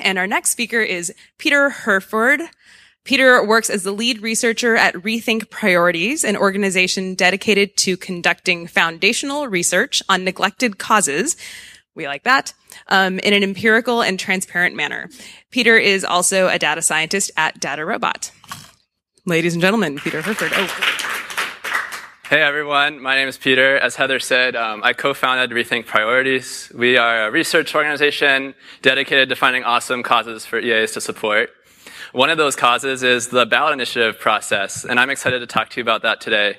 And our next speaker is Peter Hurford. Peter works as the lead researcher at Rethink Priorities, an organization dedicated to conducting foundational research on neglected causes. We like that. Um, in an empirical and transparent manner. Peter is also a data scientist at DataRobot. Ladies and gentlemen, Peter Hurford. Oh. Hey everyone, my name is Peter. As Heather said, um, I co-founded Rethink Priorities. We are a research organization dedicated to finding awesome causes for EAs to support. One of those causes is the ballot initiative process, and I'm excited to talk to you about that today.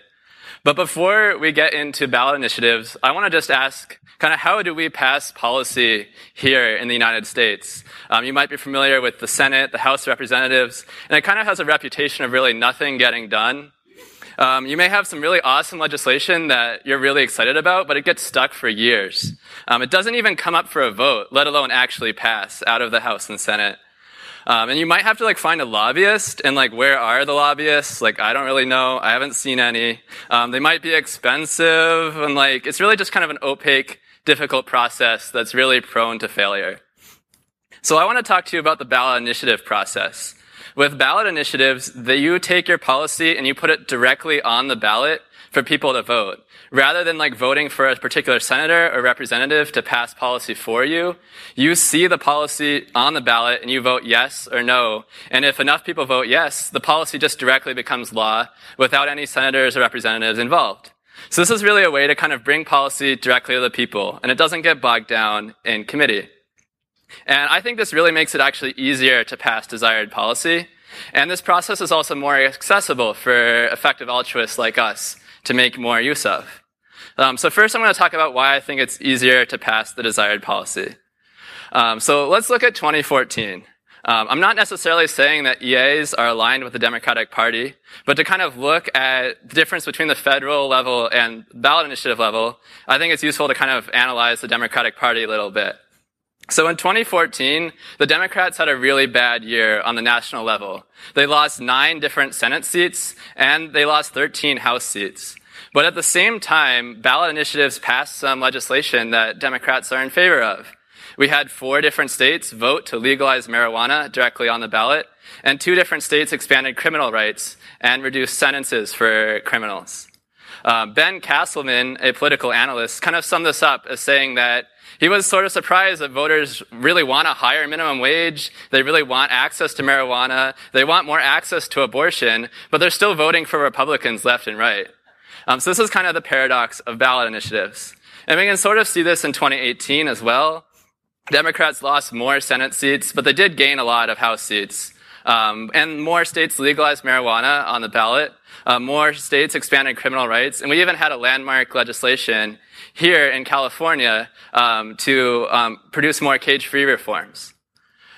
But before we get into ballot initiatives, I want to just ask kind of how do we pass policy here in the United States? Um, you might be familiar with the Senate, the House of Representatives, and it kind of has a reputation of really nothing getting done. Um, you may have some really awesome legislation that you're really excited about, but it gets stuck for years. Um, it doesn't even come up for a vote, let alone actually pass out of the House and Senate. Um, and you might have to like find a lobbyist and like where are the lobbyists? Like I don't really know. I haven't seen any. Um, they might be expensive and like it's really just kind of an opaque, difficult process that's really prone to failure. So I want to talk to you about the ballot initiative process. With ballot initiatives, that you take your policy and you put it directly on the ballot for people to vote rather than like voting for a particular senator or representative to pass policy for you, you see the policy on the ballot and you vote yes or no. And if enough people vote yes, the policy just directly becomes law without any senators or representatives involved. So this is really a way to kind of bring policy directly to the people and it doesn't get bogged down in committee. And I think this really makes it actually easier to pass desired policy. And this process is also more accessible for effective altruists like us to make more use of. Um, so first I'm going to talk about why I think it's easier to pass the desired policy. Um, so let's look at 2014. Um, I'm not necessarily saying that EAs are aligned with the Democratic Party, but to kind of look at the difference between the federal level and ballot initiative level, I think it's useful to kind of analyze the Democratic Party a little bit. So in 2014, the Democrats had a really bad year on the national level. They lost nine different Senate seats and they lost 13 House seats. But at the same time, ballot initiatives passed some legislation that Democrats are in favor of. We had four different states vote to legalize marijuana directly on the ballot, and two different states expanded criminal rights and reduced sentences for criminals. Uh, ben Castleman, a political analyst, kind of summed this up as saying that he was sort of surprised that voters really want a higher minimum wage. They really want access to marijuana. They want more access to abortion, but they're still voting for Republicans left and right. Um, so this is kind of the paradox of ballot initiatives. And we can sort of see this in 2018 as well. Democrats lost more Senate seats, but they did gain a lot of House seats. Um, and more states legalized marijuana on the ballot. Uh, more states expanded criminal rights, and we even had a landmark legislation here in California um, to um, produce more cage-free reforms.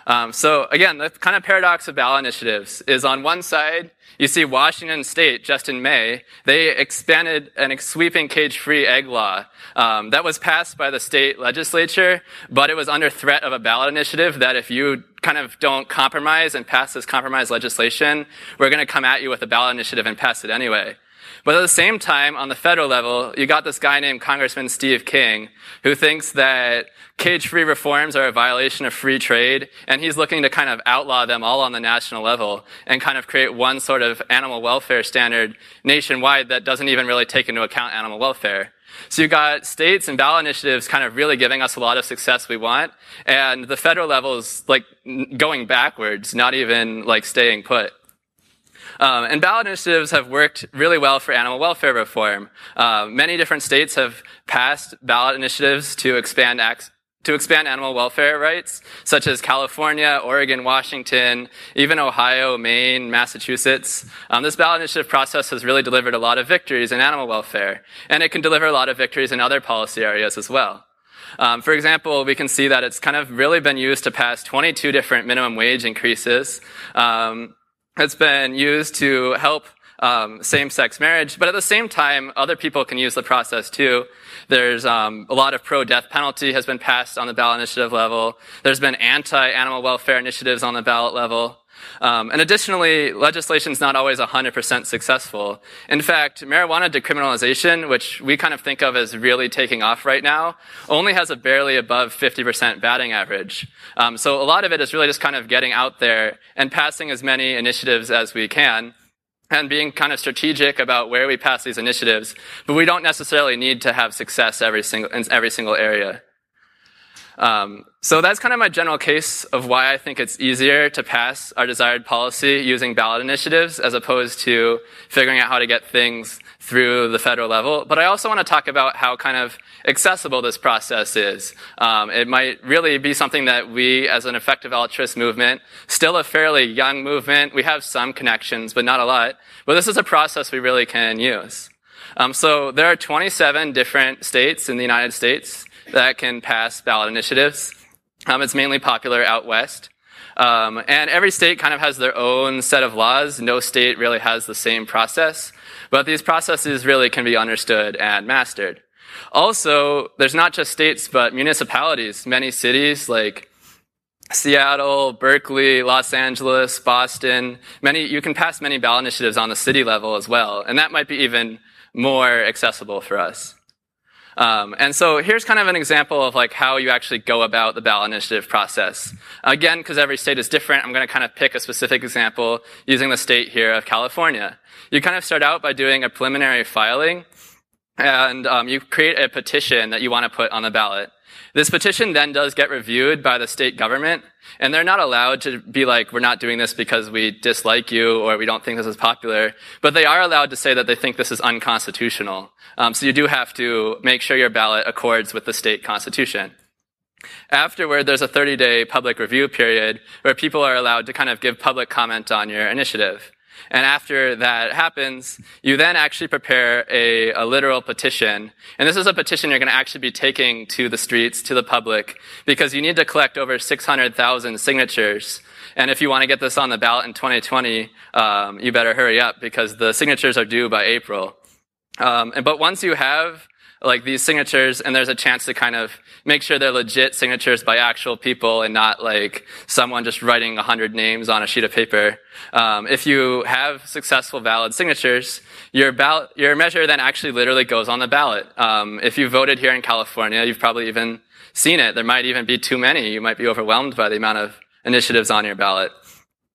Um, so again, the kind of paradox of ballot initiatives is on one side, you see Washington State just in May, they expanded a sweeping cage-free egg law um, that was passed by the state legislature, but it was under threat of a ballot initiative that if you kind of don't compromise and pass this compromise legislation, we're going to come at you with a ballot initiative and pass it anyway. But at the same time, on the federal level, you got this guy named Congressman Steve King, who thinks that cage-free reforms are a violation of free trade, and he's looking to kind of outlaw them all on the national level and kind of create one sort of animal welfare standard nationwide that doesn't even really take into account animal welfare. So you got states and ballot initiatives kind of really giving us a lot of success we want, and the federal level is like going backwards, not even like staying put. Um, and ballot initiatives have worked really well for animal welfare reform. Uh, many different states have passed ballot initiatives to expand ac- to expand animal welfare rights, such as California, Oregon, Washington, even Ohio, Maine, Massachusetts. Um, this ballot initiative process has really delivered a lot of victories in animal welfare, and it can deliver a lot of victories in other policy areas as well. Um, for example, we can see that it's kind of really been used to pass 22 different minimum wage increases. Um, it's been used to help um, same-sex marriage. But at the same time, other people can use the process too. There's um, a lot of pro-death penalty has been passed on the ballot initiative level. There's been anti-animal welfare initiatives on the ballot level. Um, and additionally, legislation is not always 100% successful. In fact, marijuana decriminalization, which we kind of think of as really taking off right now, only has a barely above 50% batting average. Um, so a lot of it is really just kind of getting out there and passing as many initiatives as we can and being kind of strategic about where we pass these initiatives, but we don't necessarily need to have success every single, in every single area. Um, so that's kind of my general case of why I think it's easier to pass our desired policy using ballot initiatives as opposed to figuring out how to get things through the federal level. But I also want to talk about how kind of accessible this process is. Um, it might really be something that we, as an effective altruist movement, still a fairly young movement, we have some connections, but not a lot. But this is a process we really can use. Um, so there are 27 different states in the United States that can pass ballot initiatives. Um, it's mainly popular out west. Um, and every state kind of has their own set of laws. No state really has the same process, but these processes really can be understood and mastered. Also, there's not just states, but municipalities. Many cities like Seattle, Berkeley, Los Angeles, Boston, many, you can pass many ballot initiatives on the city level as well. And that might be even more accessible for us. Um, and so here's kind of an example of like how you actually go about the ballot initiative process. Again, because every state is different, I'm going to kind of pick a specific example using the state here of California. You kind of start out by doing a preliminary filing, and um, you create a petition that you want to put on the ballot. This petition then does get reviewed by the state government, and they're not allowed to be like, we're not doing this because we dislike you or we don't think this is popular, but they are allowed to say that they think this is unconstitutional. Um, so you do have to make sure your ballot accords with the state constitution. Afterward, there's a 30 day public review period where people are allowed to kind of give public comment on your initiative. And after that happens, you then actually prepare a, a literal petition. And this is a petition you're going to actually be taking to the streets, to the public, because you need to collect over 600,000 signatures. And if you want to get this on the ballot in 2020, um, you better hurry up because the signatures are due by April. Um, and, but once you have like these signatures and there's a chance to kind of make sure they're legit signatures by actual people and not like someone just writing a hundred names on a sheet of paper. Um, if you have successful valid signatures, your ballot, your measure then actually literally goes on the ballot. Um, if you voted here in California, you've probably even seen it. There might even be too many. You might be overwhelmed by the amount of initiatives on your ballot.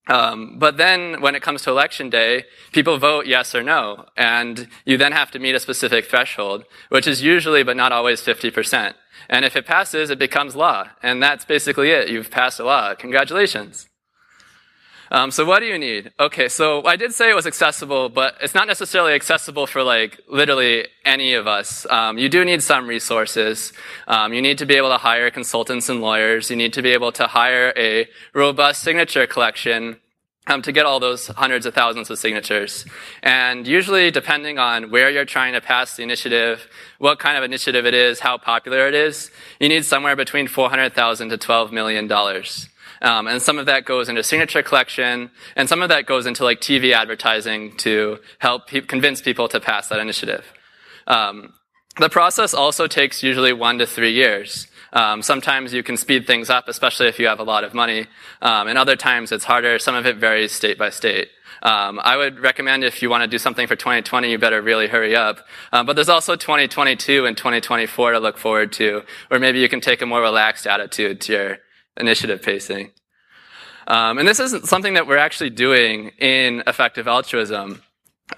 Um, but then when it comes to election day, people vote yes or no. And you then have to meet a specific threshold, which is usually, but not always 50%. And if it passes, it becomes law. And that's basically it. You've passed a law. Congratulations. Um, so what do you need? Okay, so I did say it was accessible, but it's not necessarily accessible for like literally any of us. Um, you do need some resources. Um, you need to be able to hire consultants and lawyers. You need to be able to hire a robust signature collection um, to get all those hundreds of thousands of signatures. And usually, depending on where you're trying to pass the initiative, what kind of initiative it is, how popular it is, you need somewhere between 400,000 to 12 million dollars. Um, and some of that goes into signature collection, and some of that goes into like TV advertising to help pe- convince people to pass that initiative. Um, the process also takes usually one to three years. Um, sometimes you can speed things up, especially if you have a lot of money, um, and other times it's harder. Some of it varies state by state. Um, I would recommend if you want to do something for 2020, you better really hurry up. Um, but there's also 2022 and 2024 to look forward to, or maybe you can take a more relaxed attitude to your initiative pacing. Um, and this isn't something that we're actually doing in effective altruism.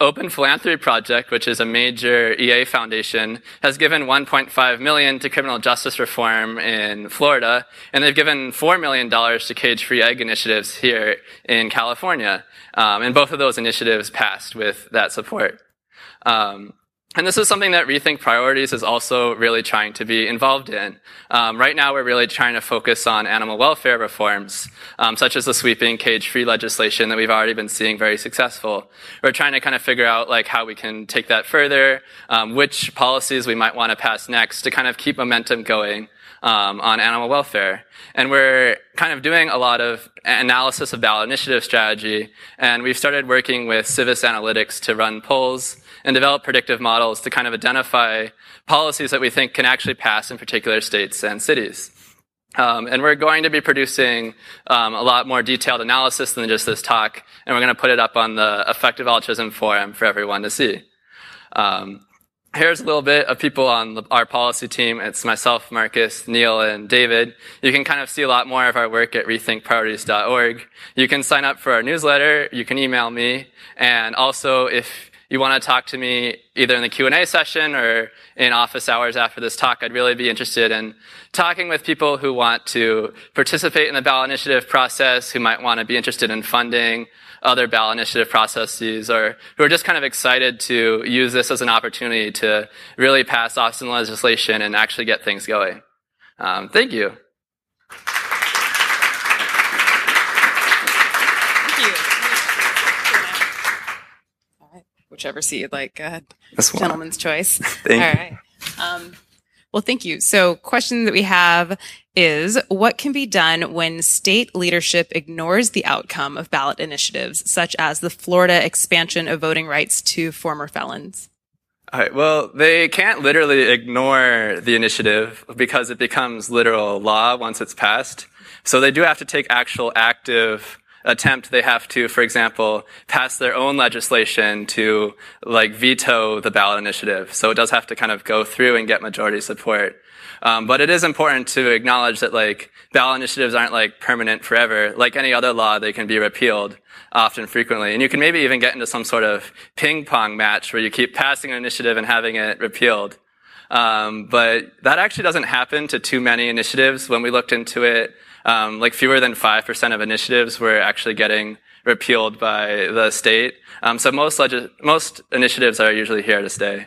Open Philanthropy Project, which is a major EA foundation, has given 1.5 million to criminal justice reform in Florida, and they've given $4 million to cage-free egg initiatives here in California. Um, and both of those initiatives passed with that support. Um, and this is something that Rethink Priorities is also really trying to be involved in. Um, right now, we're really trying to focus on animal welfare reforms, um, such as the sweeping cage-free legislation that we've already been seeing very successful. We're trying to kind of figure out like how we can take that further, um, which policies we might want to pass next to kind of keep momentum going um, on animal welfare. And we're kind of doing a lot of analysis of ballot initiative strategy. And we've started working with Civis Analytics to run polls and develop predictive models to kind of identify policies that we think can actually pass in particular states and cities. Um, and we're going to be producing um, a lot more detailed analysis than just this talk, and we're going to put it up on the Effective Altruism Forum for everyone to see. Um, here's a little bit of people on the, our policy team. It's myself, Marcus, Neil, and David. You can kind of see a lot more of our work at rethinkpriorities.org. You can sign up for our newsletter. You can email me. And also, if you want to talk to me either in the Q&A session or in office hours after this talk, I'd really be interested in talking with people who want to participate in the ballot initiative process, who might want to be interested in funding other ballot initiative processes, or who are just kind of excited to use this as an opportunity to really pass awesome legislation and actually get things going. Um, thank you. Whichever seat you'd like. Go ahead. This one. Gentleman's choice. Thank All right. Um, well, thank you. So, question that we have is what can be done when state leadership ignores the outcome of ballot initiatives, such as the Florida expansion of voting rights to former felons? All right. Well, they can't literally ignore the initiative because it becomes literal law once it's passed. So they do have to take actual active attempt, they have to, for example, pass their own legislation to like veto the ballot initiative. So it does have to kind of go through and get majority support. Um, but it is important to acknowledge that like ballot initiatives aren't like permanent forever. Like any other law, they can be repealed often frequently. And you can maybe even get into some sort of ping pong match where you keep passing an initiative and having it repealed. Um, but that actually doesn't happen to too many initiatives. When we looked into it, um, like fewer than 5% of initiatives were actually getting repealed by the state. Um, so most legis- most initiatives are usually here to stay.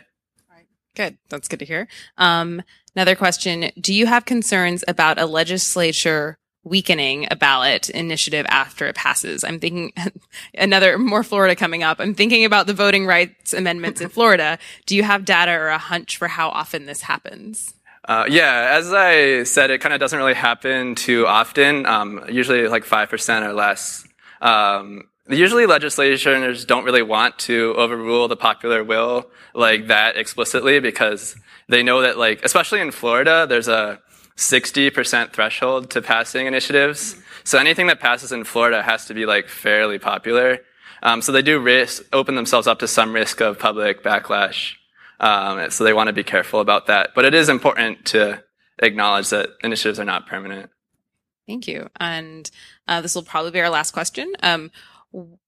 Right. Good. That's good to hear. Um, another question. Do you have concerns about a legislature weakening a ballot initiative after it passes? I'm thinking another more Florida coming up. I'm thinking about the voting rights amendments in Florida. Do you have data or a hunch for how often this happens? Uh, yeah, as I said, it kind of doesn't really happen too often. Um, usually, like five percent or less. Um, usually, legislators don't really want to overrule the popular will like that explicitly because they know that, like, especially in Florida, there's a 60% threshold to passing initiatives. So anything that passes in Florida has to be like fairly popular. Um, so they do risk open themselves up to some risk of public backlash. Um, so they want to be careful about that. But it is important to acknowledge that initiatives are not permanent. Thank you. And uh, this will probably be our last question. Um,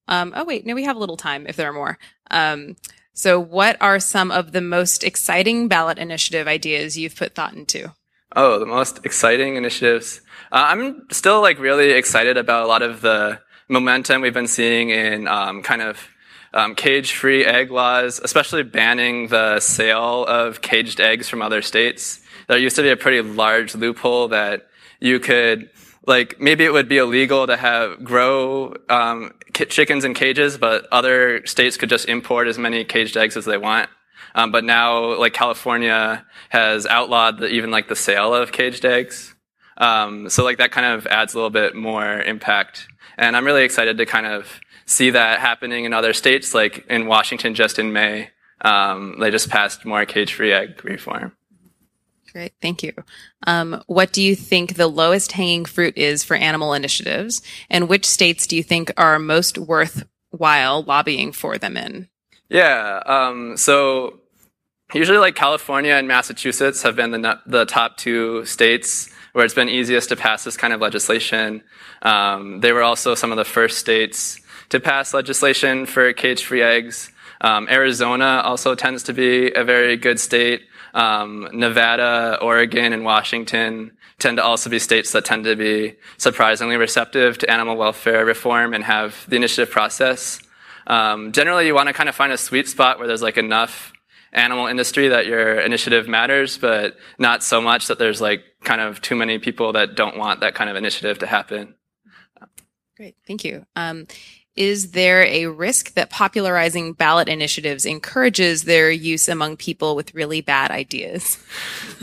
um, oh, wait, no, we have a little time if there are more. Um, so, what are some of the most exciting ballot initiative ideas you've put thought into? Oh, the most exciting initiatives. Uh, I'm still like really excited about a lot of the momentum we've been seeing in um, kind of um, cage-free egg laws, especially banning the sale of caged eggs from other states. There used to be a pretty large loophole that you could, like, maybe it would be illegal to have grow um, chickens in cages, but other states could just import as many caged eggs as they want. Um, but now, like California has outlawed the, even like the sale of caged eggs. Um, so like that kind of adds a little bit more impact. And I'm really excited to kind of see that happening in other states, like in Washington just in May. Um, they just passed more cage-free egg reform. Great, thank you. Um, what do you think the lowest hanging fruit is for animal initiatives, and which states do you think are most worthwhile lobbying for them in? Yeah, um, so usually like California and Massachusetts have been the, the top two states where it's been easiest to pass this kind of legislation. Um, they were also some of the first states to pass legislation for cage-free eggs. Um, Arizona also tends to be a very good state. Um, Nevada, Oregon, and Washington tend to also be states that tend to be surprisingly receptive to animal welfare reform and have the initiative process. Um, generally, you want to kind of find a sweet spot where there's like enough animal industry that your initiative matters, but not so much that there's like kind of too many people that don't want that kind of initiative to happen. Great, thank you. Um, is there a risk that popularizing ballot initiatives encourages their use among people with really bad ideas?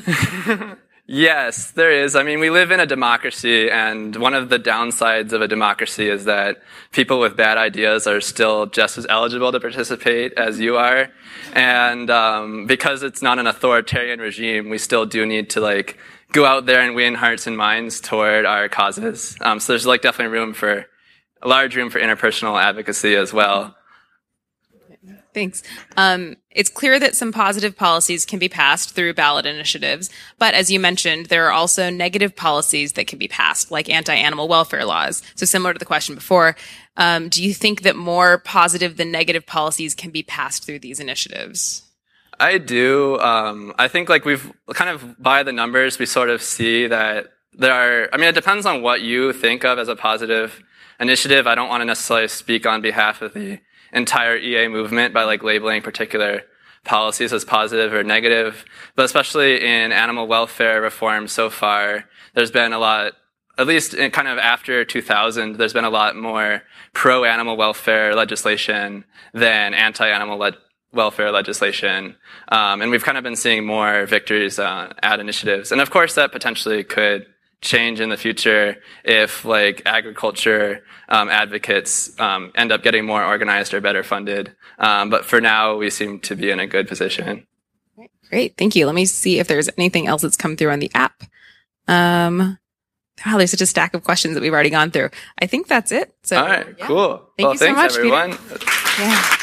Yes, there is. I mean, we live in a democracy, and one of the downsides of a democracy is that people with bad ideas are still just as eligible to participate as you are. And um, because it's not an authoritarian regime, we still do need to like go out there and win hearts and minds toward our causes. Um, so there's like definitely room for a large room for interpersonal advocacy as well. Thanks. Um, it's clear that some positive policies can be passed through ballot initiatives, but as you mentioned, there are also negative policies that can be passed, like anti-animal welfare laws. So similar to the question before, um, do you think that more positive than negative policies can be passed through these initiatives? I do. Um, I think like we've kind of by the numbers, we sort of see that there are, I mean, it depends on what you think of as a positive initiative. I don't want to necessarily speak on behalf of the entire EA movement by like labeling particular policies as positive or negative. But especially in animal welfare reform so far, there's been a lot, at least in kind of after 2000, there's been a lot more pro animal welfare legislation than anti animal le- welfare legislation. Um, and we've kind of been seeing more victories uh, at initiatives. And of course, that potentially could change in the future if like agriculture um, advocates um, end up getting more organized or better funded. Um, but for now, we seem to be in a good position. Great, thank you. Let me see if there's anything else that's come through on the app. Um, wow, there's such a stack of questions that we've already gone through. I think that's it. So, all right, yeah. cool. Thank well, you so thanks much, everyone. Peter. Yeah.